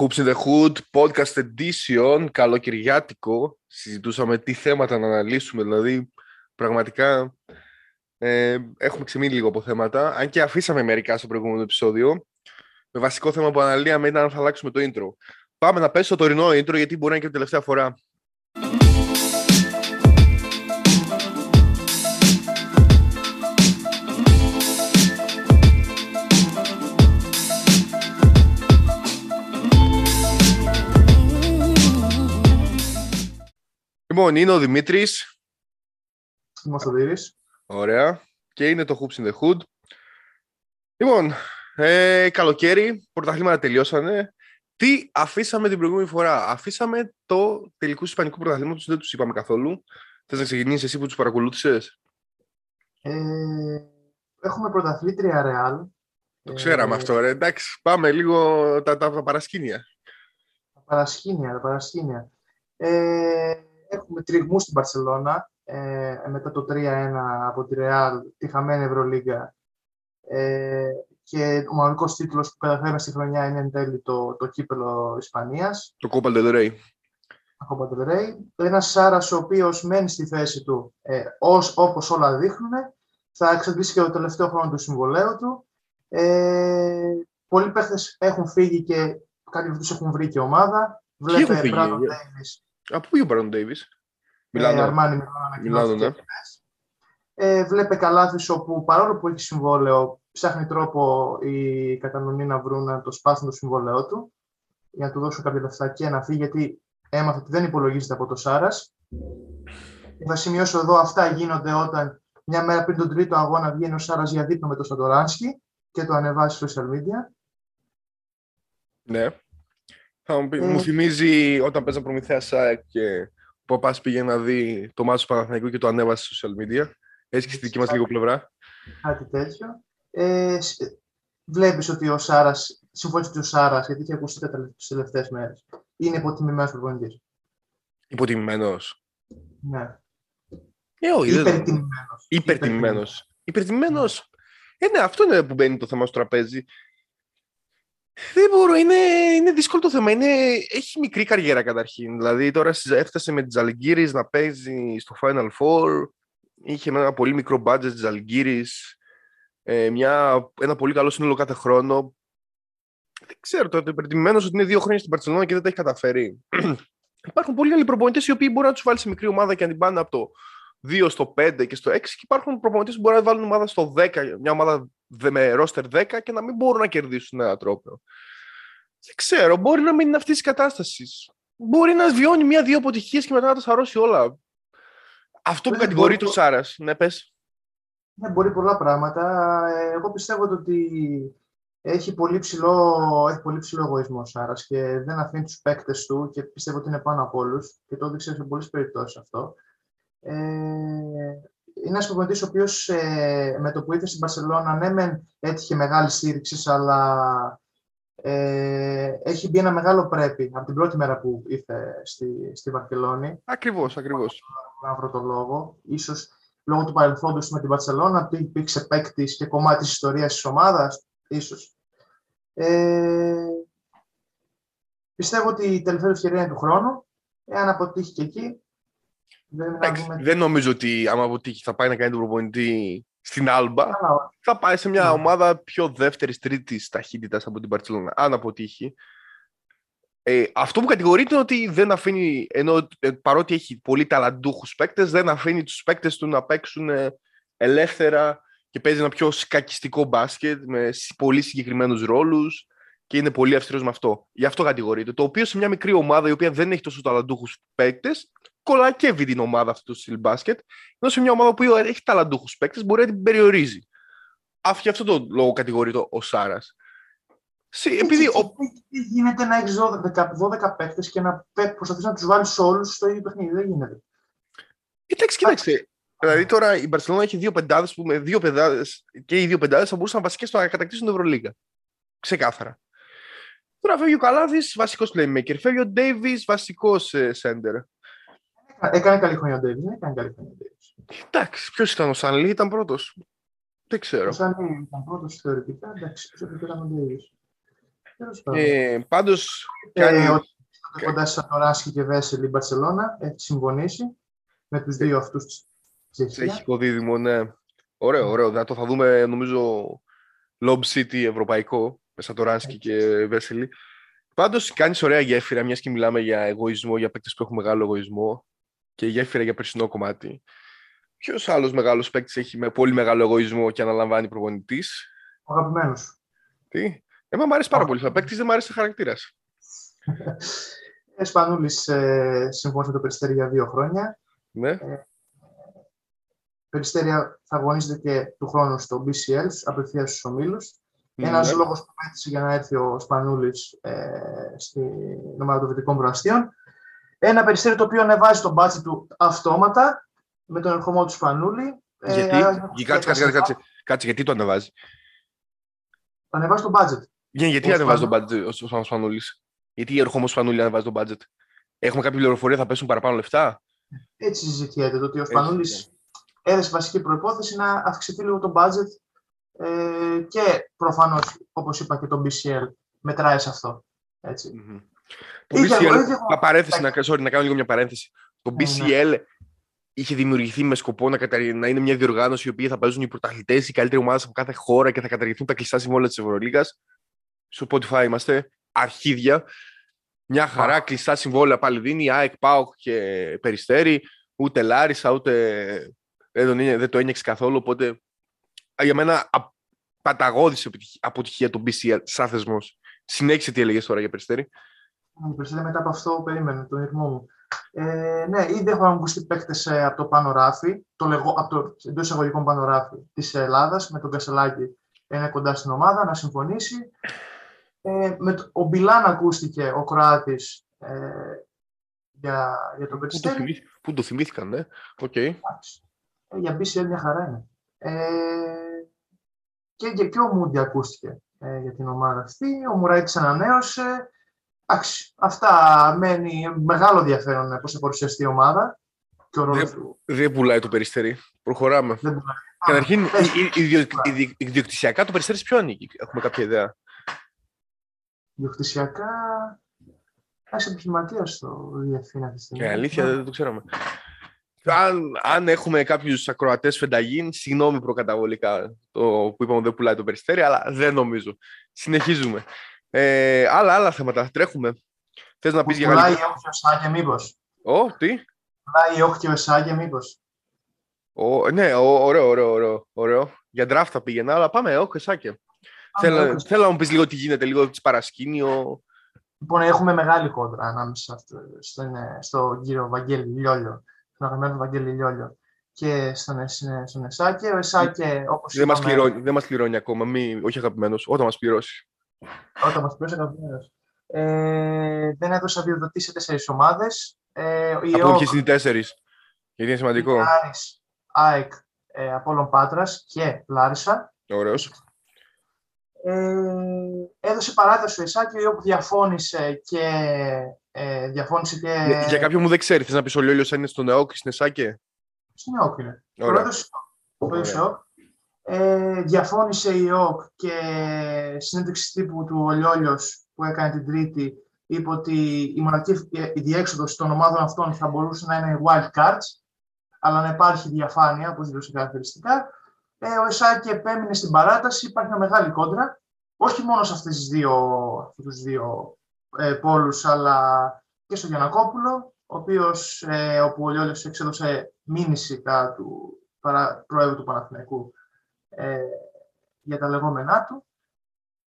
Hoops in the Hood, podcast edition, καλοκαιριάτικο. Συζητούσαμε τι θέματα να αναλύσουμε, δηλαδή πραγματικά ε, έχουμε ξεμείνει λίγο από θέματα, αν και αφήσαμε μερικά στο προηγούμενο επεισόδιο. Με βασικό θέμα που αναλύαμε ήταν αν θα αλλάξουμε το intro. Πάμε να πέσει το τωρινό intro, γιατί μπορεί να είναι και την τελευταία φορά. Λοιπόν, είναι ο Δημήτρης. Είμαι ο Σωτήρης. Ωραία. Και είναι το Hoops in the Hood. Λοιπόν, ε, καλοκαίρι, πρωταθλήματα τελειώσανε. Τι αφήσαμε την προηγούμενη φορά; Αφήσαμε το τελικό Ισπανικού πρωταθλήματο, δεν τους είπαμε καθόλου. Θες να ξεκινήσεις εσύ που τους παρακολούθησες; Ε, έχουμε πρωταθλήτρια Real. Το ξέραμε ε, αυτό, ρε. Εντάξει, πάμε λίγο τα, τα, τα παρασκήνια. Τα παρασκήνια, τα παρασκήνια. Ε, έχουμε τριγμούς στην Παρσελώνα ε, μετά το 3-1 από τη Real, τη χαμένη Ευρωλίγκα ε, και ο μοναδικός τίτλος που καταφέραμε στη χρονιά είναι εν τέλει το, το κύπελο Ισπανίας. Το Copa del Rey. Το Copa del Rey. Ένας Σάρας ο οποίος μένει στη θέση του ε, ως, όπως όλα δείχνουν. Θα εξαντλήσει και το τελευταίο χρόνο του συμβολέου του. Ε, πολλοί παίχτες έχουν φύγει και κάποιοι από τους έχουν βρει και ομάδα. Βλέπε Brandon Davis από πού είναι ο Μπράντον Ντέιβις; Μιλάνο. Ε, Αρμάνι Μιλάνο, ναι. Ε, βλέπε Καλάθης όπου παρόλο που έχει συμβόλαιο ψάχνει τρόπο οι Κατανονοί να βρουν να το σπάσουν το συμβόλαιό του για να του δώσουν κάποια λεφτά και να φύγει γιατί έμαθε ότι δεν υπολογίζεται από το Σάρας. Θα σημειώσω εδώ αυτά γίνονται όταν μια μέρα πριν τον τρίτο αγώνα βγαίνει ο Σάρας για δείπνο με το Σαντοράνσκι και το ανεβάσει στο social media. Ναι. Θα μου, ε... μου θυμίζει όταν παίζα προμηθεία ΣΑΕΚ και ο παπάς πήγε να δει το μάτι του Παναθηναϊκού και το ανέβασε στο social media. Έτσι και στη δική μας λίγο πλευρά. Κάτι τέτοιο. Ε, Βλέπεις ότι ο Σάρα, συμφωνεί ότι ο Σάρας, γιατί είχε ακούσει τις τελευταίες μέρες, είναι υποτιμημένος προπονητής; Υποτιμημένος. Ναι. Ε, όχι, Υπερτιμημένος. Υπερτιμημένος. Υπερτιμημένος. Ε, ναι, αυτό είναι που μπαίνει το θέμα στο τραπέζι. Δεν μπορώ, είναι, είναι δύσκολο το θέμα. Είναι, έχει μικρή καριέρα καταρχήν. Δηλαδή τώρα έφτασε με τις Αλγύρης να παίζει στο Final Four. Είχε ένα πολύ μικρό budget της Αλγύρης. Ε, μια, ένα πολύ καλό σύνολο κάθε χρόνο. Δεν ξέρω, το υπερτιμημένο ότι είναι δύο χρόνια στην Παρσελόνα και δεν τα έχει καταφέρει. Υπάρχουν πολλοί άλλοι προπονητές οι οποίοι μπορεί να τους βάλει σε μικρή ομάδα και να την πάνε από το 2 στο 5 και στο 6 και υπάρχουν προπονητές που μπορεί να βάλουν ομάδα στο 10, μια ομάδα με ρόστερ 10 και να μην μπορούν να κερδίσουν ένα τρόπο. Δεν ξέρω, μπορεί να μην είναι αυτής της κατάστασης. Μπορεί να βιώνει μία-δύο αποτυχίες και μετά να τα σαρώσει όλα. Αυτό που κατηγορεί το Σάρας. Ναι, πες. Ναι, μπορεί πολλά πράγματα. Ε, εγώ πιστεύω ότι έχει πολύ ψηλό, έχει πολύ ψηλό εγωισμό ο Σάρας και δεν αφήνει τους παίκτες του και πιστεύω ότι είναι πάνω από όλους και το έδειξε σε πολλές περιπτώσεις αυτό. Ε, είναι ένας προπονητή ο οποίος ε, με το που ήρθε στην Παρσελόνα, ναι, μεν έτυχε μεγάλη στήριξη, αλλά ε, έχει μπει ένα μεγάλο πρέπει από την πρώτη μέρα που ήρθε στη, στη Βαρκελόνη. Ακριβώς, ακριβώς. Να βρω το λόγο. Ίσως λόγω του παρελθόντος με την Παρσελόνα, ότι υπήρξε παίκτης και κομμάτι της ιστορίας της ομάδας. ίσως. Ε, πιστεύω ότι η τελευταία ευκαιρία είναι του χρόνου. Εάν αποτύχει και εκεί, δεν, νομίζω ότι άμα αποτύχει θα πάει να κάνει τον προπονητή στην Άλμπα. Θα πάει σε μια ναι. ομάδα πιο δεύτερης, τρίτης ταχύτητας από την Παρσελόνα. Αν αποτύχει. Ε, αυτό που κατηγορείται είναι ότι δεν αφήνει, ενώ ε, παρότι έχει πολύ ταλαντούχους παίκτες, δεν αφήνει τους παίκτες του να παίξουν ε, ελεύθερα και παίζει ένα πιο σκακιστικό μπάσκετ με πολύ συγκεκριμένους ρόλους και είναι πολύ αυστηρός με αυτό. Γι' αυτό κατηγορείται. Το οποίο σε μια μικρή ομάδα η οποία δεν έχει τόσο ταλαντούχους παίκτες, κολακεύει την ομάδα αυτού του στυλ μπάσκετ, ενώ σε μια ομάδα που έχει ταλαντούχους παίκτες μπορεί να την περιορίζει. Γι' αυτό το λόγο κατηγορείται ο Σάρας. Επειδή. Ο... γίνεται να έχεις 12, 12 παίκτες και να προσπαθείς να τους βάλεις όλους στο ίδιο παιχνίδι. Δεν γίνεται. Κοιτάξτε, κοιτάξτε. Δηλαδή τώρα η Μπαρσελόνα έχει δύο πεντάδες που με δύο πεντάδες και οι δύο πεντάδες θα μπορούσαν βασικές στο να κατακτήσουν την Ευρωλίγα. Ξεκάθαρα. Τώρα φεύγει ο Καλάδη, βασικός playmaker. Φεύγει ο Ντέιβι, βασικός center. Έκανε καλή χρονιά ο Ντέιβι. Δεν έκανε καλή χρονιά ο Ντέιβι. Εντάξει, ποιος ήταν ο Σανλή, ήταν πρώτος; Δεν ξέρω. Ο Σανλή ήταν πρώτος θεωρητικά. Εντάξει, ποιος ήταν ο Ντέιβι. Ε, Πάντως, Ε, ότι κοντάς σε Σατοράσκι και Βέσελη η Μπαρσελόνα έχει συμφωνήσει με τους δύο αυτούς της Τσεχικό δίδυμο, ναι. Ωραίο, ωραίο. Να το θα δούμε, νομίζω, Lob City ευρωπαϊκό, με Σατοράνσκι και Βέσελη. Πάντως κάνεις ωραία γέφυρα, μιας και μιλάμε για εγωισμό, για παίκτες που έχουν μεγάλο εγωισμό και γέφυρα για περσινό κομμάτι. Ποιος άλλος μεγάλος παίκτης έχει με πολύ μεγάλο εγωισμό και αναλαμβάνει προπονητής; Ο αγαπημένος. Τι; Εμένα μου αρέσει πάρα πολύ. Ο παίκτης δεν μου αρέσει χαρακτήρας. Εσπανούλης ε, συμφώνησε το Περιστέρι για δύο χρόνια. Ναι. Ε, Περιστέρια θα αγωνίζεται και του χρόνου στο BCL, απευθείας στους ομίλους. Ναι. Ένας λόγος που μέτρησε για να έρθει ο Σπανούλη ε, στην ομάδα των Δυτικών Προαστίων. Ένα περιστέρι το οποίο ανεβάζει τον μπάτσι του αυτόματα με τον ερχομό του Σπανούλη. Ε, γιατί, ε, κάτσε, κάτσε, κάτσε, κάτσε, γιατί το ανεβάζει; Το ανεβάζει το budget. Για, γιατί ο ανεβάζει τον budget ο Σπανούλης; Γιατί η ερχομό Σπανούλη ανεβάζει τον budget. Έχουμε κάποια πληροφορία, θα πέσουν παραπάνω λεφτά; Έτσι συζητιέται το ότι ο Σπανούλης έδεσε βασική προπόθεση να αυξηθεί λίγο το budget ε, και προφανώς, όπως είπα και το BCL, μετράει σε αυτό. Έτσι. Mm-hmm. Το BCL, παρένθεση, να, sorry, να κάνω λίγο μια παρένθεση. Το BCL ναι, ναι. είχε δημιουργηθεί με σκοπό να, να είναι μια διοργάνωση η οποία θα παίζουν οι πρωταθλητές, οι καλύτεροι ομάδες από κάθε χώρα και θα καταργηθούν τα κλειστά συμβόλαια της Ευρωλίγα. Στο Spotify είμαστε αρχίδια. Μια χαρά, κλειστά συμβόλαια πάλι δίνει. ΑΕΚ, ΠΑΟΚ και Περιστέρι. Ούτε Λάρισα, ούτε δεν, δεν το ένιωξε καθόλου. Οπότε για μένα παταγώδης αποτυχία το BCL σαν θεσμός. Συνέχισε τι έλεγες τώρα για Περιστέρη. Περιστέρη μετά από αυτό περίμενε τον ρυθμό μου. Ε, ναι, ήδη έχουν ακουστεί παίκτες ε, από το πάνω ράφι, το λεγό, από το εντός εισαγωγικών πάνω ράφι της Ελλάδας, με τον Κασελάκη είναι κοντά στην ομάδα, να συμφωνήσει. Ε, με το, ο Μπιλάν ακούστηκε, ο Κροάτης, ε, για, για τον Περιστέρη. Πού το θυμήθηκαν, ναι. Okay. Ε, για BCL μια χαρά είναι. Ε, και, και, και ο Μούντι ακούστηκε ε, για την ομάδα αυτή. Ο Μουράιτης ανανέωσε. Εντάξει, αυτά μένει μεγάλο ενδιαφέρον πώς θα παρουσιαστεί η ομάδα. Δεν, πουλάει το περιστέρι. Προχωράμε. Δεν πουλάει. Καταρχήν, ιδιοκτησιακά το περιστέρι ποιο ανήκει, έχουμε κάποια ιδέα; Ιδιοκτησιακά, ένα επιχειρηματία το διευθύνει αυτή της στιγμή. Και αλήθεια, δεν το ξέραμε αν, αν έχουμε κάποιους ακροατές φενταγίν, συγγνώμη προκαταβολικά το που είπαμε δεν πουλάει το περιστέρι, αλλά δεν νομίζω. Συνεχίζουμε. Ε, άλλα, άλλα θέματα. Τρέχουμε. Θες να πεις για Πουλάει η όχθιο Σάκε, μήπως. Ω, τι; Πουλάει η όχθιο Σάκε, μήπως. ναι, ωραίο, ωραίο, ωραίο, ωραίο. Για draft θα πήγαινα, αλλά πάμε, όχθιο Σάκε. Θέλω, θέλω να μου πεις λίγο τι γίνεται, λίγο τη παρασκήνιο. Λοιπόν, έχουμε μεγάλη κόντρα ανάμεσα στο, στο κύριο Βαγγέλη Λιόλιο τον αγαπημένο Βαγγέλη Λιόλιο και στον, στον Εσάκε. Ο Εσάκε, όπως δεν, είπαμε... μας πληρώνει, δεν μας πληρώνει ακόμα, μη, όχι αγαπημένος, όταν μας πληρώσει. Όταν μας πληρώσει αγαπημένος. Ε, δεν έδωσα διοδοτήσει σε τέσσερις ομάδες. Ε, Από ποιες είναι οι τέσσερις, γιατί είναι σημαντικό. Άρης, ΑΕΚ, ε, Απόλλων Πάτρας και Λάρισα. Ωραίος. Ε, έδωσε παράταση ο Ισάκη, όπου διαφώνησε και ε, διαφώνησε και... Για, για κάποιον που δεν ξέρει, θες να πεις ο Λιόλιος είναι στον ΕΟΚ ή στην ΕΣΑΚΕ; Στην ΕΟΚ είναι. Πρόεδρος ΕΟΚ. Ε, διαφώνησε η ΕΟΚ και συνέντευξη τύπου του ο Λιόλιος που έκανε την Τρίτη είπε ότι η μοναδική η διέξοδος των ομάδων αυτών θα μπορούσε να είναι wild cards, αλλά να υπάρχει διαφάνεια, όπως δήλωσε χαρακτηριστικά. Ε, ο Εσάκη επέμεινε στην παράταση, υπάρχει μια μεγάλη κόντρα, όχι μόνο σε αυτές τις δύο, αυτούς τους δύο ε, πόλους, αλλά και στο Γιανακόπουλο, ο οποίος, ε, όπου ο Λιόλιος εξέδωσε μήνυση του παρα, Προέδρου του Παναθηναϊκού ε, για τα λεγόμενά του.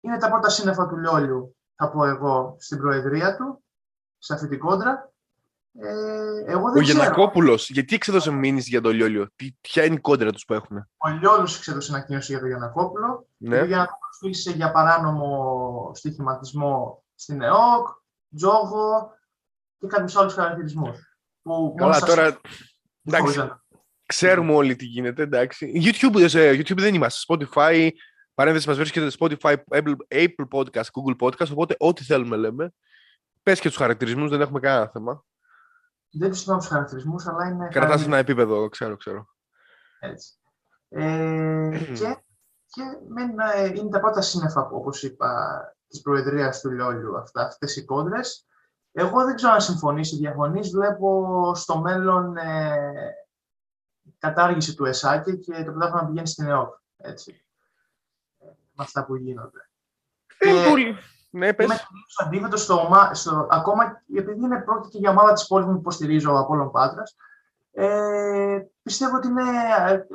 Είναι τα πρώτα σύννεφα του Λιόλιου, θα πω εγώ, στην Προεδρία του, σε αυτή την κόντρα. Ε, εγώ δεν ο Γιανακόπουλος, γιατί εξέδωσε μήνυση για τον Λιόλιο, τι, ποια είναι η κόντρα τους που έχουν. Ο Λιόλιος εξέδωσε ανακοίνωση για τον Γιανακόπουλο. Ναι. Ο Γιανακόπουλος για παράνομο στοιχηματισμό στην ΕΟΚ, τζόγο και κάποιους άλλους χαρακτηρισμούς. Καλά, τώρα. Εντάξει, ξέρουμε όλοι τι γίνεται. Εντάξει. YouTube, YouTube δεν είμαστε. Spotify, παρένθεση μας βρίσκεται Spotify, Apple, Apple Podcast, Google Podcast. Οπότε ό,τι θέλουμε λέμε. Πες και τους χαρακτηρισμούς, δεν έχουμε κανένα θέμα. Δεν πιστεύω τους χαρακτηρισμούς, αλλά είναι. Κρατάς ένα επίπεδο, ξέρω, ξέρω. Έτσι. Ε, και και ε, είναι τα πρώτα σύννεφα, όπως είπα, της Προεδρίας του Λιόλιου αυτά, αυτές οι κόντρες. Εγώ δεν ξέρω αν συμφωνήσει ή διαφωνείς. Βλέπω στο μέλλον ε, κατάργηση του ΕΣΑΚΕ και το πρωτάθλημα να πηγαίνει στην ΕΟΚ. Έτσι. Με αυτά που γίνονται. Ε, πολύ. Ναι, πες. Είμαι αντίθετο στο, στο, ακόμα επειδή είναι πρόκειται για ομάδα της πόλης που υποστηρίζω από όλων Πάτρας. Ε, πιστεύω ότι είναι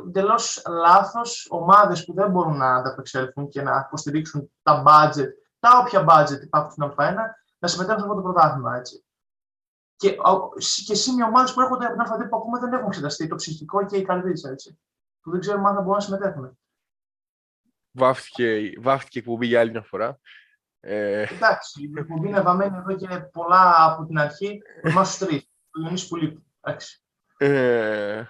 εντελώς λάθος ομάδες που δεν μπορούν να ανταπεξέλθουν και να υποστηρίξουν τα budget, τα όποια budget υπάρχουν στην Α1, να συμμετέχουν σε αυτό το πρωτάθλημα. Έτσι. Και, και οι ομάδε που έρχονται από την Α2 που ακόμα δεν έχουν εξεταστεί, το ψυχικό και η καρδίτσα. Έτσι, που δεν ξέρουμε αν θα μπορούν να συμμετέχουν. Βάφτηκε, βάφτηκε εκπομπή για άλλη μια φορά. Ε... Εντάξει, η εκπομπή είναι βαμμένη εδώ και πολλά από την αρχή. Εμάς τους τρεις. Ο Διονύσης που λείπει. Εντάξει. Ε...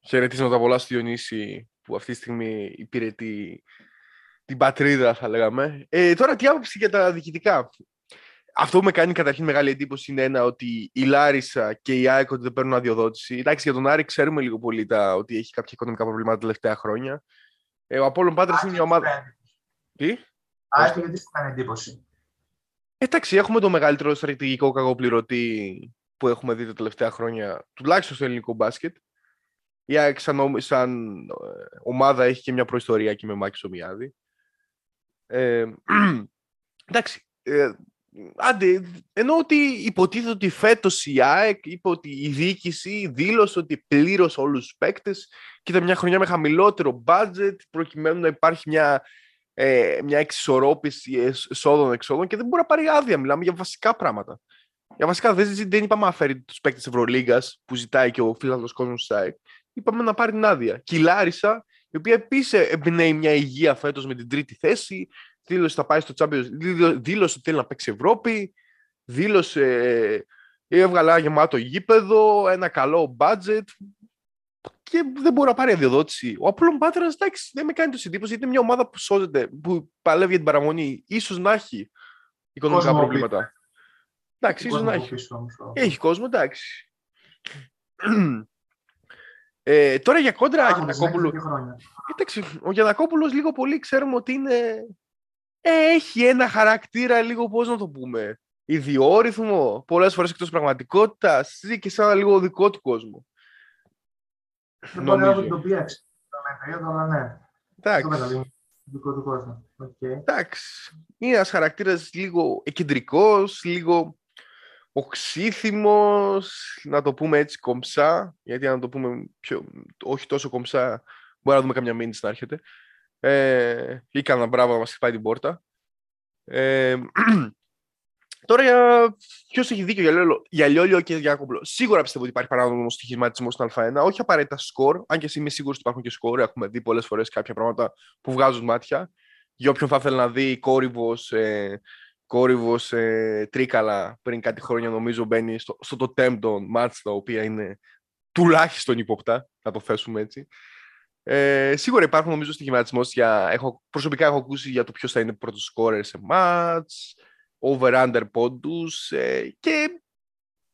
Χαιρετίσματα πολλά στο Διονύση που αυτή τη στιγμή υπηρετεί την πατρίδα, θα λέγαμε. Ε, τώρα, τι άποψη για τα διοικητικά; Αυτό που με κάνει καταρχήν μεγάλη εντύπωση είναι ένα ότι η Λάρισα και η ΑΕΚ ότι δεν παίρνουν αδειοδότηση. Εντάξει, για τον Άρη ξέρουμε λίγο πολύ τα, ότι έχει κάποια οικονομικά προβλήματα τα τελευταία χρόνια. Ε, ο Απόλλων Πάτρας είναι μια ομάδα. Τι; Άρα γιατί σου κάνει εντύπωση; Εντάξει, έχουμε το μεγαλύτερο στρατηγικό κακοπληρωτή που έχουμε δει τα τελευταία χρόνια, τουλάχιστον στο ελληνικό μπάσκετ. Η ΑΕΚ σαν, σαν ε, ομάδα έχει και μια προϊστορία και με Μάκη Σομιάδη. Ε, εντάξει, ε, άντε, ενώ ότι υποτίθεται ότι φέτος η ΑΕΚ είπε ότι η διοίκηση δήλωσε ότι πλήρωσε όλους τους παίκτες και ήταν μια χρονιά με χαμηλότερο budget προκειμένου να υπάρχει μια ε, μια εξισορρόπηση εσόδων-εξόδων και δεν μπορεί να πάρει άδεια. Μιλάμε για βασικά πράγματα. Για βασικά δεν, δεν είπαμε να φέρει τους παίκτες Ευρωλίγκας που ζητάει και ο φίλο κόσμος της ΣΑΕΚ. Είπαμε να πάρει την άδεια. Και η Λάρισα, η οποία επίσης εμπνέει μια υγεία φέτος με την τρίτη θέση, δήλωσε θα πάει στο Champions, δήλωσε ότι θέλει να παίξει Ευρώπη, δήλωσε. Ε, έβγαλε ένα γεμάτο γήπεδο, ένα καλό budget και δεν μπορεί να πάρει αδειοδότηση. Ο Απόλλων Πάτρας, εντάξει, δεν με κάνει τόσο εντύπωση, είναι μια ομάδα που σώζεται, που παλεύει για την παραμονή. σω να έχει οικονομικά κόσμο προβλήματα. Εντάξει, ίσως να έχει. Έχει κόσμο, εντάξει. Ε, τώρα για κόντρα, για Γιανακόπουλο. Εντάξει, ο Γιανακόπουλος λίγο πολύ ξέρουμε ότι είναι. Ε, έχει ένα χαρακτήρα λίγο, πώς να το πούμε, ιδιόρυθμο, πολλές φορές εκτός πραγματικότητας, ζει και σαν ένα λίγο δικό του κόσμο. Δεν μπορεί να το πιέξει. αλλά ναι. Εντάξει. Δικό του κόσμο. Εντάξει. Είναι ένας χαρακτήρας λίγο εκεντρικός, λίγο οξύθυμος, να το πούμε έτσι κομψά, γιατί αν το πούμε πιο, όχι τόσο κομψά, μπορεί να δούμε καμιά μήνυση να έρχεται. Ε, ή κανένα μπράβο να μας χτυπάει την πόρτα. Ε, Τώρα, ποιος έχει δίκιο για Λιόλιο, για Λιόλιο και για Κόμπλο. Σίγουρα πιστεύω ότι υπάρχει παράνομος στοιχηματισμός στην Α1. Όχι απαραίτητα σκορ, αν και είμαι σίγουρος ότι υπάρχουν και σκορ. Έχουμε δει πολλές φορές κάποια πράγματα που βγάζουν μάτια. Για όποιον θα ήθελε να δει κόρυβος ε, κόρυβος, ε, τρίκαλα πριν κάτι χρόνια, νομίζω μπαίνει στο, στο το τέμπτον μάτς, τα οποία είναι τουλάχιστον υποπτά, να το θέσουμε έτσι. Ε, σίγουρα υπάρχουν νομίζω στοιχηματισμός για... Έχω, προσωπικά έχω ακούσει για το ποιος θα είναι πρώτος σκόρερ σε μάτς, over-under πόντους ε, και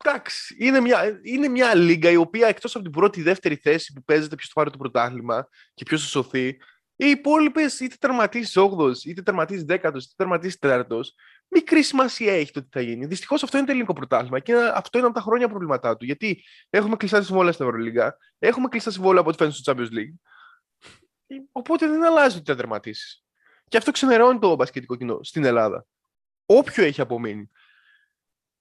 εντάξει, είναι μια, είναι μια λίγα η οποία εκτός από την πρώτη ή δεύτερη θέση που παίζεται ποιος θα πάρει το πρωτάθλημα και ποιος θα σωθεί, οι υπόλοιπες είτε τερματίσεις 8ο, είτε τερματίσεις 10ο, είτε τερματίσεις 4ο, μικρή σημασία έχει το τι θα γίνει. Δυστυχώς αυτό είναι το ελληνικό πρωτάθλημα και αυτό είναι από τα χρόνια προβλήματά του. Γιατί έχουμε κλειστά συμβόλαια στην Ευρωλίγα, έχουμε κλειστά συμβόλαια από ό,τι φαίνεται στο Champions League. Οπότε δεν αλλάζει ότι θα τερματίσεις. Και αυτό ξενερώνει το μπασκετικό κοινό στην Ελλάδα όποιο έχει απομείνει.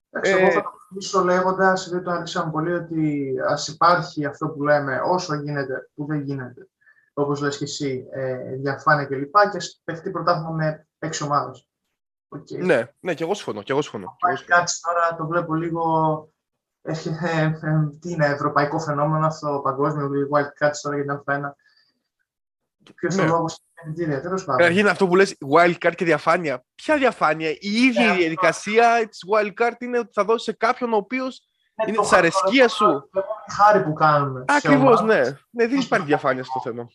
Ε, εγώ θα το κλείσω λέγοντας, δεν το άρχισαμε πολύ, ότι ας υπάρχει αυτό που λέμε όσο γίνεται, που δεν γίνεται, όπως λες και εσύ, ε, διαφάνεια κλπ. Και, και ας παιχτεί πρωτάθλημα με έξι ομάδες. Okay. Ναι, ναι, και εγώ συμφωνώ. Και εγώ συμφωνώ. Κάτι τώρα το βλέπω λίγο. Ε, ε, τι είναι, ευρωπαϊκό φαινόμενο αυτό, παγκόσμιο, wild catch τώρα για την Α1. Ποιος είναι ο λόγος Καταρχήν αυτό που λες wildcard και διαφάνεια. Ποια διαφάνεια; Η ίδια η διαδικασία της wildcard είναι ότι θα δώσεις σε κάποιον ο οποίος είναι της αρεσκίας σου. χάρη που κάνουμε. Ακριβώς, ναι. ναι. Δεν υπάρχει διαφάνεια στο θέμα.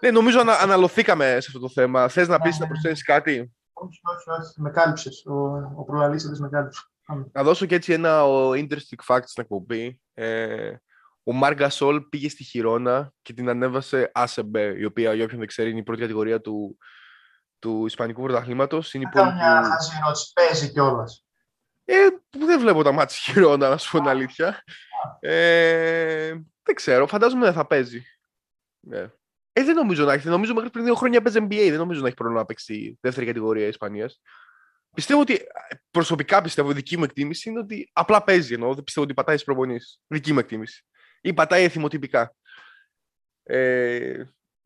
Ναι, νομίζω ανα, αναλωθήκαμε σε αυτό το θέμα. Θες να πεις να προσθέσεις κάτι; Όχι, όχι, όχι. Με κάλυψες. Ο, ο με κάλυψε. Να δώσω και έτσι ένα interesting fact στην εκπομπή. Ε, ο Μάρ Σόλ πήγε στη Χιρόνα και την ανέβασε Άσεμπε, η οποία για όποιον δεν ξέρει είναι η πρώτη κατηγορία του, του Ισπανικού Πρωταθλήματος. Είναι Κάνω μια χαζή ερώτηση. Παίζει κιόλας. Ε, δεν βλέπω τα μάτια χειρόνα, να σου πω την αλήθεια. Ε, δεν ξέρω, φαντάζομαι δεν θα παίζει. Ναι. Ε, δεν νομίζω να έχει. Νομίζω μέχρι πριν δύο χρόνια παίζει NBA. Δεν νομίζω να έχει πρόβλημα να παίξει δεύτερη κατηγορία Ισπανίας. Πιστεύω ότι, προσωπικά πιστεύω, η δική μου εκτίμηση είναι ότι απλά παίζει. Ενώ δεν πιστεύω ότι πατάει στις προπονήσεις. Δική μου εκτίμηση. Ή πατάει εθιμοτυπικά. Ε,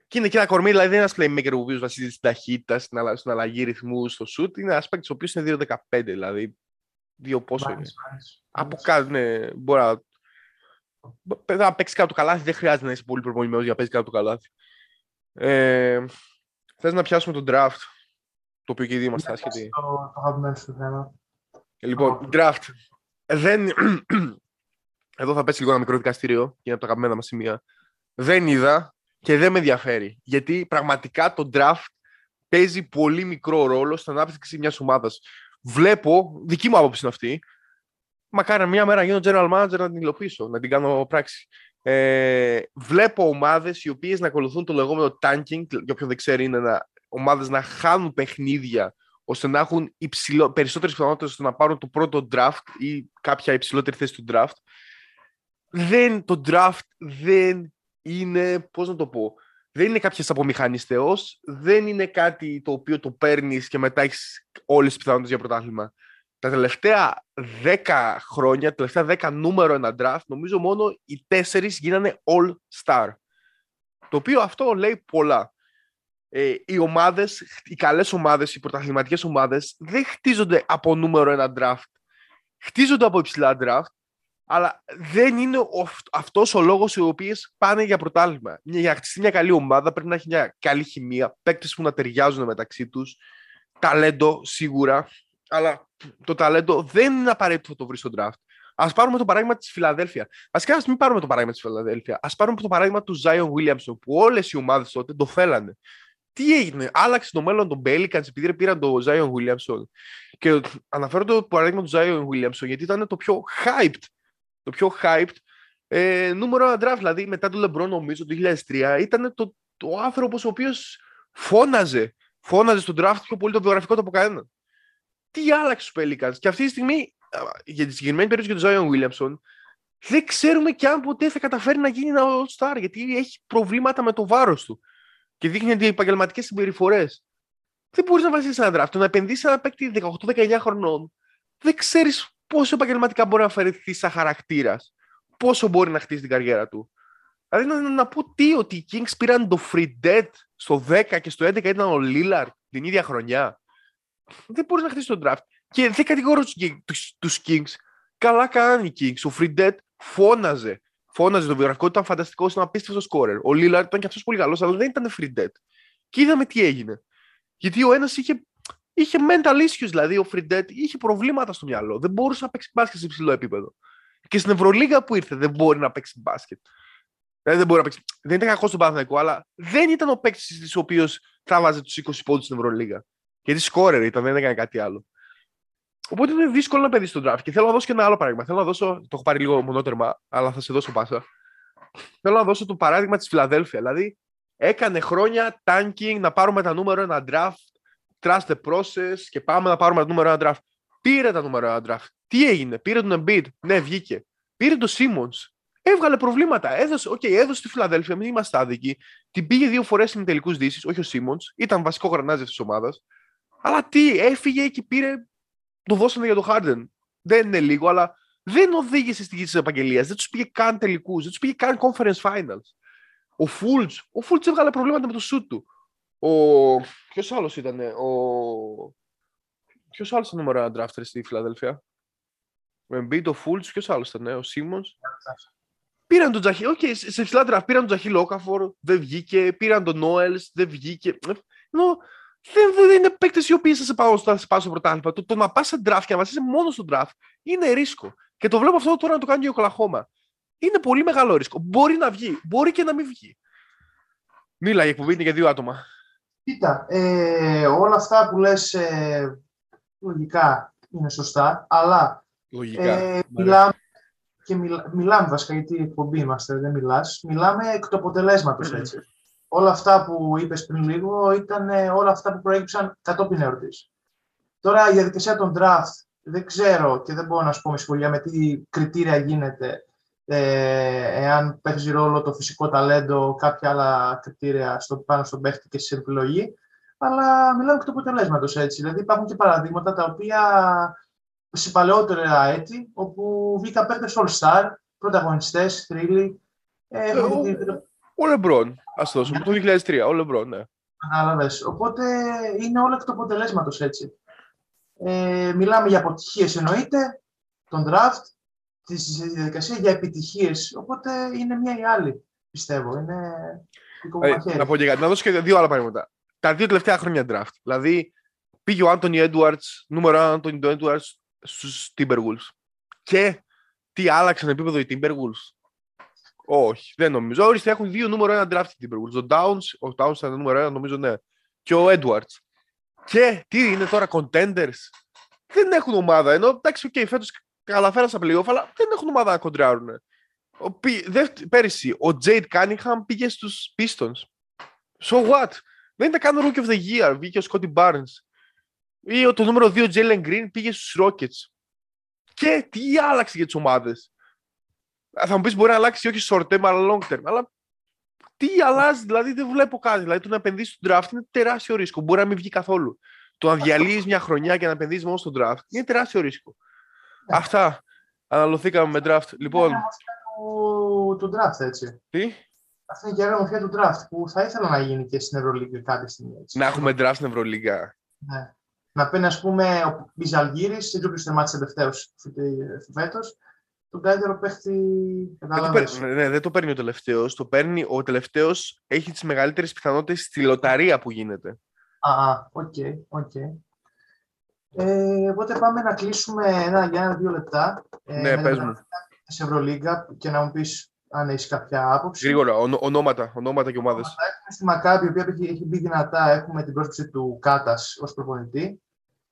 και είναι και ένα κορμί, δηλαδή δεν είναι ένας playmaker ο οποίος βασίζεται στην ταχύτητα, στην, αλλα... στην αλλαγή ρυθμού, στο shoot. Είναι ένας παίκτης ο οποίος είναι 2-15, δηλαδή. Δύο πόσο είναι. Από κάτω, ναι, μπορεί να. να παίξει κάτω το καλάθι, δεν χρειάζεται να είσαι πολύ προπονημένος για να παίξει κάτω το καλάθι. Ε, Θες να πιάσουμε τον draft, το οποίο και ήδη είμαστε άσχετοι. Το αγαπημένο σου θέμα. Λοιπόν, draft. Δεν... Εδώ θα πέσει λίγο ένα μικρό δικαστήριο, και είναι από τα αγαπημένα μας σημεία. Δεν είδα και δεν με ενδιαφέρει. Γιατί πραγματικά το draft παίζει πολύ μικρό ρόλο στην ανάπτυξη μιας ομάδας. Βλέπω, δική μου άποψη είναι αυτή, μακάρι μια μέρα γίνω general manager να την υλοποιήσω, να την κάνω πράξη. Ε, βλέπω ομάδες οι οποίες να ακολουθούν το λεγόμενο tanking, για όποιον δεν ξέρει, είναι να, ομάδες να χάνουν παιχνίδια ώστε να έχουν περισσότερες πιθανότητες ώστε να πάρουν το πρώτο draft ή κάποια υψηλότερη θέση του draft. Δεν, το draft δεν είναι, πώς να το πω, δεν είναι κάποιες απομηχανής θεός, δεν είναι κάτι το οποίο το παίρνεις και μετά έχεις όλες τις πιθανότητες για πρωτάθλημα. Τα τελευταία 10 χρόνια, τα τελευταία 10 νούμερο ένα draft, νομίζω μόνο οι τέσσερις γίνανε all-star. Το οποίο αυτό λέει πολλά. Ε, οι ομάδες, οι καλές ομάδες, οι πρωταθληματικές ομάδες δεν χτίζονται από νούμερο ένα draft. Χτίζονται από υψηλά draft αλλά δεν είναι αυτός ο λόγος οι οποίες πάνε για πρωτάθλημα. Για να χτιστεί μια καλή ομάδα πρέπει να έχει μια καλή χημεία, παίκτες που να ταιριάζουν μεταξύ τους, ταλέντο σίγουρα, αλλά το ταλέντο δεν είναι απαραίτητο να το βρεις στο draft. Α πάρουμε το παράδειγμα της Φιλαδέλφια. Α μην πάρουμε το παράδειγμα της Φιλαδέλφια. Α πάρουμε το παράδειγμα του Ζάιον Βίλιαμσον, που όλες οι ομάδες τότε το θέλανε. Τι έγινε, άλλαξε το μέλλον των Μπέλικαν επειδή πήραν το Ζάιον Βίλιαμσον. Και αναφέρω το παράδειγμα του Ζάιον Βίλιαμσον γιατί ήταν το πιο hyped το πιο hyped ε, νούμερο ένα draft. Δηλαδή μετά το LeBron νομίζω το 2003 ήταν το, το άνθρωπος ο οποίος φώναζε. Φώναζε στον draft πιο πολύ το βιογραφικό του από κανέναν. Τι άλλαξε στους Pelicans; Και αυτή τη στιγμή, για τη συγκεκριμένη περίπτωση για τον Zion Williamson, δεν ξέρουμε και αν ποτέ θα καταφέρει να γίνει ένα All-Star, γιατί έχει προβλήματα με το βάρος του. Και δείχνει επαγγελματικέ συμπεριφορές. Δεν μπορείς να βασίσεις ένα draft. Το να επενδύσεις ένα παίκτη 18-19 χρονών, δεν ξέρεις πόσο επαγγελματικά μπορεί να αφαιρεθεί σαν χαρακτήρας, πόσο μπορεί να χτίσει την καριέρα του. Δηλαδή να, να πω τι, ότι οι Kings πήραν το free dead στο 10 και στο 11 ήταν ο Lillard την ίδια χρονιά. Δεν μπορείς να χτίσει τον draft. Και δεν κατηγορώ τους Kings. Καλά κάνανε οι Kings. Ο free dead φώναζε. Φώναζε το βιογραφικό του, ήταν φανταστικό, ήταν απίστευτος σκόρερ. Ο Lillard ήταν και αυτός πολύ καλός, αλλά δεν ήταν free dead. Και είδαμε τι έγινε. Γιατί ο ένας είχε είχε mental issues, δηλαδή ο Φριντέτ είχε προβλήματα στο μυαλό. Δεν μπορούσε να παίξει μπάσκετ σε υψηλό επίπεδο. Και στην Ευρωλίγα που ήρθε δεν μπορεί να παίξει μπάσκετ. Δηλαδή δεν, μπορεί να παίξει. δεν ήταν κακός στον Παναθηναϊκό, αλλά δεν ήταν ο παίκτης της οποίος θα βάζει τους 20 πόντους στην Ευρωλίγα. Γιατί σκόρερ ήταν, δεν έκανε κάτι άλλο. Οπότε είναι δύσκολο να παιδί στον draft. Και θέλω να δώσω και ένα άλλο παράδειγμα. Θέλω να δώσω. Το έχω πάρει λίγο μονότερμα, αλλά θα σε δώσω πάσα. Θέλω να δώσω το παράδειγμα της Φιλαδέλφια. Δηλαδή, έκανε χρόνια tanking να πάρουμε τα νούμερο ένα draft trust the process και πάμε να πάρουμε το νούμερο ένα draft. Πήρε τα νούμερο ένα draft. Τι έγινε, πήρε τον Embiid. Ναι, βγήκε. Πήρε τον Simmons. Έβγαλε προβλήματα. Έδωσε, okay, έδωσε τη Φιλαδέλφια, μην είμαστε άδικοι. Την πήγε δύο φορές στην τελικού δύσης, όχι ο Simmons. Ήταν βασικό γρανάζι της ομάδας. Αλλά τι, έφυγε και πήρε. Το δώσανε για τον Harden. Δεν είναι λίγο, αλλά δεν οδήγησε στη γη της επαγγελίας. Δεν τους πήγε καν τελικούς. Δεν τους πήγε καν conference finals. Ο Φουλτς, ο Φουλτς έβγαλε προβλήματα με το σουτ του. Ο... Ποιος άλλος ήταν, ο... Ποιος άλλος ήταν νούμερο ένα drafter στη Φιλαδέλφια; Ο Embiid, ο Fultz, ποιος άλλος ήταν, ο Σίμονς; Πήραν τον Τζαλίλ, okay, σε ψηλά draft πήραν τον Τζαχί Λόκαφορ, δεν βγήκε. Πήραν τον Νόελ, δεν βγήκε. Ενώ δεν, δεν είναι παίκτες οι οποίοι θα σε πάω, θα σε πάω στο πρωτάθλημα. Το, το να πας σε draft και να βασίσει μόνο στο draft είναι ρίσκο. Και το βλέπω αυτό τώρα να το κάνει και ο Κλαχώμα. Είναι πολύ μεγάλο ρίσκο. Μπορεί να βγει, μπορεί και να μην βγει. Μίλα, η εκπομπή είναι για δύο άτομα. Κοίτα, ε, όλα αυτά που λες ε, λογικά είναι σωστά, αλλά λογικά, ε, μιλάμε, και μιλάμε βασικά γιατί εκπομπή είμαστε, δεν μιλάς, μιλάμε εκ του αποτελέσματος, έτσι. όλα αυτά που είπες πριν λίγο ήταν ε, όλα αυτά που προέκυψαν κατόπιν εορτής. Τώρα η διαδικασία των draft δεν ξέρω και δεν μπορώ να σου πω με σχολεία με τι κριτήρια γίνεται ε, εάν παίζει ρόλο το φυσικό ταλέντο, κάποια άλλα κριτήρια στο, πάνω στον παίχτη και στην επιλογή. Αλλά μιλάμε και του αποτελέσματος έτσι. Δηλαδή υπάρχουν και παραδείγματα τα οποία σε παλαιότερα έτη, όπου βγήκαν παίχτε All-Star, πρωταγωνιστές, θρύλοι. Ε, ε, ο, ο Λεμπρόν, ας το δώσουμε, το 2003, ο Λεμπρόν, ναι. Κατάλαβες. Οπότε είναι όλο εκ του αποτελέσματος έτσι. Ε, μιλάμε για αποτυχίες εννοείται, τον draft, της διαδικασίας για επιτυχίες. Οπότε είναι μία ή άλλη, πιστεύω. Είναι ε, να πω και κάτι, να δώσω και δύο άλλα πράγματα. Τα δύο τελευταία χρόνια draft. Δηλαδή, πήγε ο Άντωνι Έντουαρτ, νούμερο ένα Άντωνι Έντουαρτ στους Timberwolves. Και τι άλλαξαν επίπεδο οι Timberwolves; Όχι, δεν νομίζω. Ορίστε, έχουν δύο νούμερο ένα draft οι Timberwolves. Ο Downs, ο Downs ήταν νούμερο ένα, νομίζω, ναι. Και ο Edwards. Και τι είναι τώρα, contenders; Δεν έχουν ομάδα. Ενώ εντάξει, okay, φέτος καταφέραν στα playoff, αλλά δεν έχουν ομάδα να κοντράρουν. Ο, πέρυσι, ο Jade Cunningham πήγε στους Pistons. So what? Δεν ήταν καν Rookie of the Year. Βγήκε ο Scotty Barnes. Ή το νούμερο 2 Jalen Green πήγε στους Rockets. Και τι άλλαξε για τις ομάδες; Θα μου πεις μπορεί να αλλάξει όχι short term αλλά long term. Αλλά τι αλλάζει, δηλαδή δεν βλέπω κάτι. Δηλαδή το να επενδύσεις στον draft είναι τεράστιο ρίσκο. Μπορεί να μην βγει καθόλου. Το να διαλύεις μια χρονιά και να επενδύσει μόνο στον draft είναι τεράστιο ρίσκο. Αυτά. Αναλωθήκαμε με draft. Λοιπόν. Του, του draft, έτσι. Τι; Αυτή είναι και η μορφή του draft που θα ήθελα να γίνει και στην Ευρωλίγα κάποια στιγμή. Έτσι. Να έχουμε draft στην Ευρωλίγα. Ναι. Να πει, ας πούμε, η Ζαλγκίρις, δεν ξέρω ποιο μάτσε τελευταίος φέτος, τον καλύτερο παίχτη. Δεν ναι, δεν το παίρνει ο τελευταίος. Το παίρνει ο τελευταίος έχει τις μεγαλύτερες πιθανότητες στη λοταρία που γίνεται. Α, OK, OK. Ε, οπότε πάμε να κλείσουμε ένα, για ένα-δύο λεπτά. Ε, ναι, πες μου. Σε Ευρωλίγκα και να μου πεις αν έχεις κάποια άποψη. Γρήγορα, ονόματα, ονόματα και ομάδες. Έχουμε στη Μακάμπη, η οποία έχει, έχει μπει δυνατά. Έχουμε την πρόσκληση του Κάτας ως προπονητή.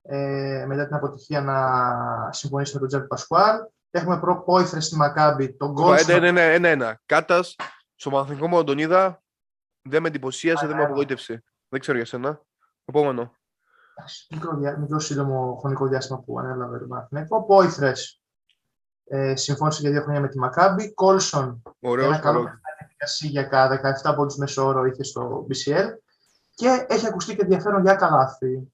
Ε, μετά την αποτυχία να συμφωνήσει με τον Τζέρι Πασκουάλ. Έχουμε προ Πόηθρε στη Μακάμπη, τον Γκόλσον. Ναι, ναι, ναι, ναι, ναι. Κάτας, στο μαθηματικό μου τον είδα. Δεν με εντυπωσίασε, δεν με απογοήτευσε. Δεν ξέρω για σένα. Επόμενο. Μικρό, μικρό σύντομο χρονικό διάστημα που ανέλαβε το Παναθηναϊκό. Πόηθρες ε, συμφώνησε για δύο χρόνια με τη Μακάμπη. Κόλσον, Ωραίος, ένα καλό για 17 πόντους μέσο όρο είχε στο BCL. Και έχει ακουστεί και ενδιαφέρον για καλάθι.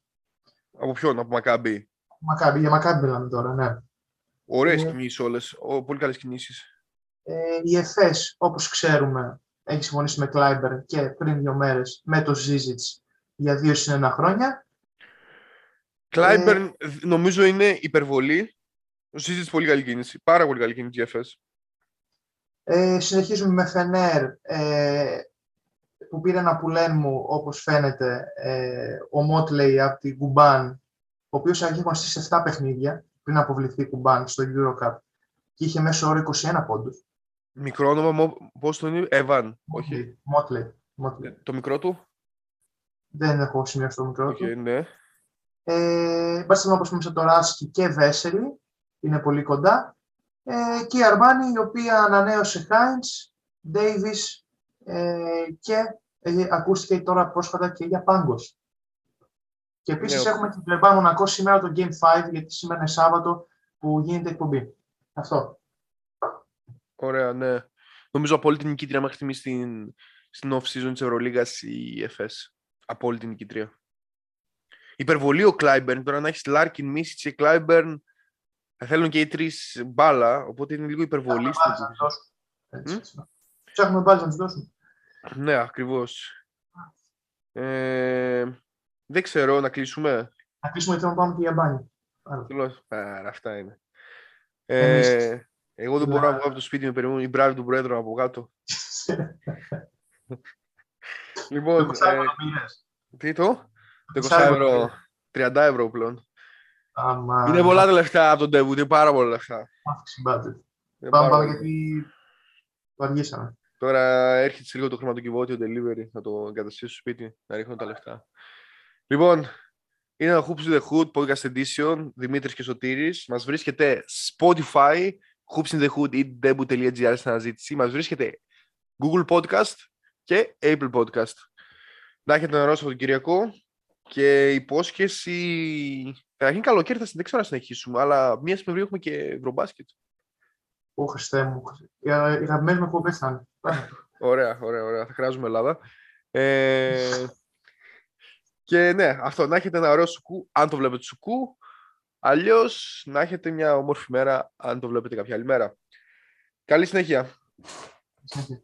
Από ποιον, από Μακάμπη; Μακάμπη, για Μακάμπη μιλάμε τώρα, ναι. Ωραίες ε, κινήσεις όλες. Πολύ καλές κινήσεις. Ε, η ΕΦΕΣ, όπως ξέρουμε, έχει συμφωνήσει με Κλάιμπερ και πριν δύο μέρες με το Ζίζιτς για δύο συν ένα χρόνια. Κλάιμπερν ε, νομίζω είναι υπερβολή. Ο Ζίζιτ πολύ καλή κίνηση. Πάρα πολύ καλή κίνηση για ΕΦΕΣ. Ε, συνεχίζουμε με Φενέρ ε, που πήρε ένα πουλέν μου, όπως φαίνεται, ε, ο Μότλεϊ από την Κουμπάν, ο οποίος έχει στις 7 παιχνίδια πριν αποβληθεί Κουμπάν στο Eurocup και είχε μέσο όρο 21 πόντους. Μικρό όνομα, πώς το είναι, Εβάν, όχι. Μότλεϊ. Το μικρό του. Δεν έχω σημειώσει το μικρό okay, του. Ναι. Ε, όπως είπαμε, το Ράσκι και Βέσελη, είναι πολύ κοντά. Ε, και η Αρμάνι, η οποία ανανέωσε Χάιντς, Ντέιβις ε, και ε, ακούστηκε τώρα πρόσφατα και για Πάγκος. Και επίσης ναι, έχουμε την Πλεμπά Μονακό σήμερα το Game 5, γιατί σήμερα είναι Σάββατο που γίνεται εκπομπή. Αυτό. Ωραία, ναι. Νομίζω απόλυτη νικήτρια μέχρι στιγμής στην, στην off-season της Ευρωλίγκας η ΕΦΕΣ. Απόλυτη νικήτρια. Υπερβολή ο Κλάιμπερν, τώρα να έχεις Λάρκιν, Μίσιτς και Κλάιμπερν θέλουν και οι τρεις μπάλα, οπότε είναι λίγο υπερβολή. Ψάχνουμε μπάλα να τους δώσουν. Ναι, ακριβώς. Ε, δεν ξέρω, να κλείσουμε; Να κλείσουμε γιατί να πάμε και για μπάνι. αυτά είναι. Ε, εγώ δεν μπορώ να βγω από το σπίτι με περιμένουν οι μπράβοι του Πρόεδρου από κάτω. λοιπόν, ε, τι το; 20 ευρώ, 30 ευρώ πλέον. Άμα... Είναι πολλά τα λεφτά από τον Debut, είναι πάρα πολλά λεφτά. Αύξηση budget. Πάμε, πάμε γιατί το αργήσαμε. Τώρα έρχεται σε λίγο το χρηματοκιβώτιο delivery, να το εγκαταστήσω στο σπίτι, να ρίχνω τα λεφτά. Λοιπόν, είναι ένα Hoops in the Hood podcast edition, Δημήτρης και Σωτήρης. Μας βρίσκεται Spotify, Hoops in the Hood ή debut.gr στην αναζήτηση. Μας βρίσκεται Google Podcast, και Apple Podcast. Να έχετε ένα ωραίο Κυριακό και υπόσχεση. Καταρχήν καλοκαίρι θα δεν ξέρω να συνεχίσουμε, αλλά μία Σεπτεμβρίου έχουμε και ευρωμπάσκετ. Ω Χριστέ μου. Οι αγαπημένε μου εκπομπές θα Ωραία, ωραία, ωραία. Θα χρειάζομαι Ελλάδα. Ε, και ναι, αυτό. Να έχετε ένα ωραίο σουκού, αν το βλέπετε σουκού. Αλλιώς να έχετε μια όμορφη μέρα, αν το βλέπετε κάποια άλλη μέρα. Καλή συνέχεια. συνέχεια.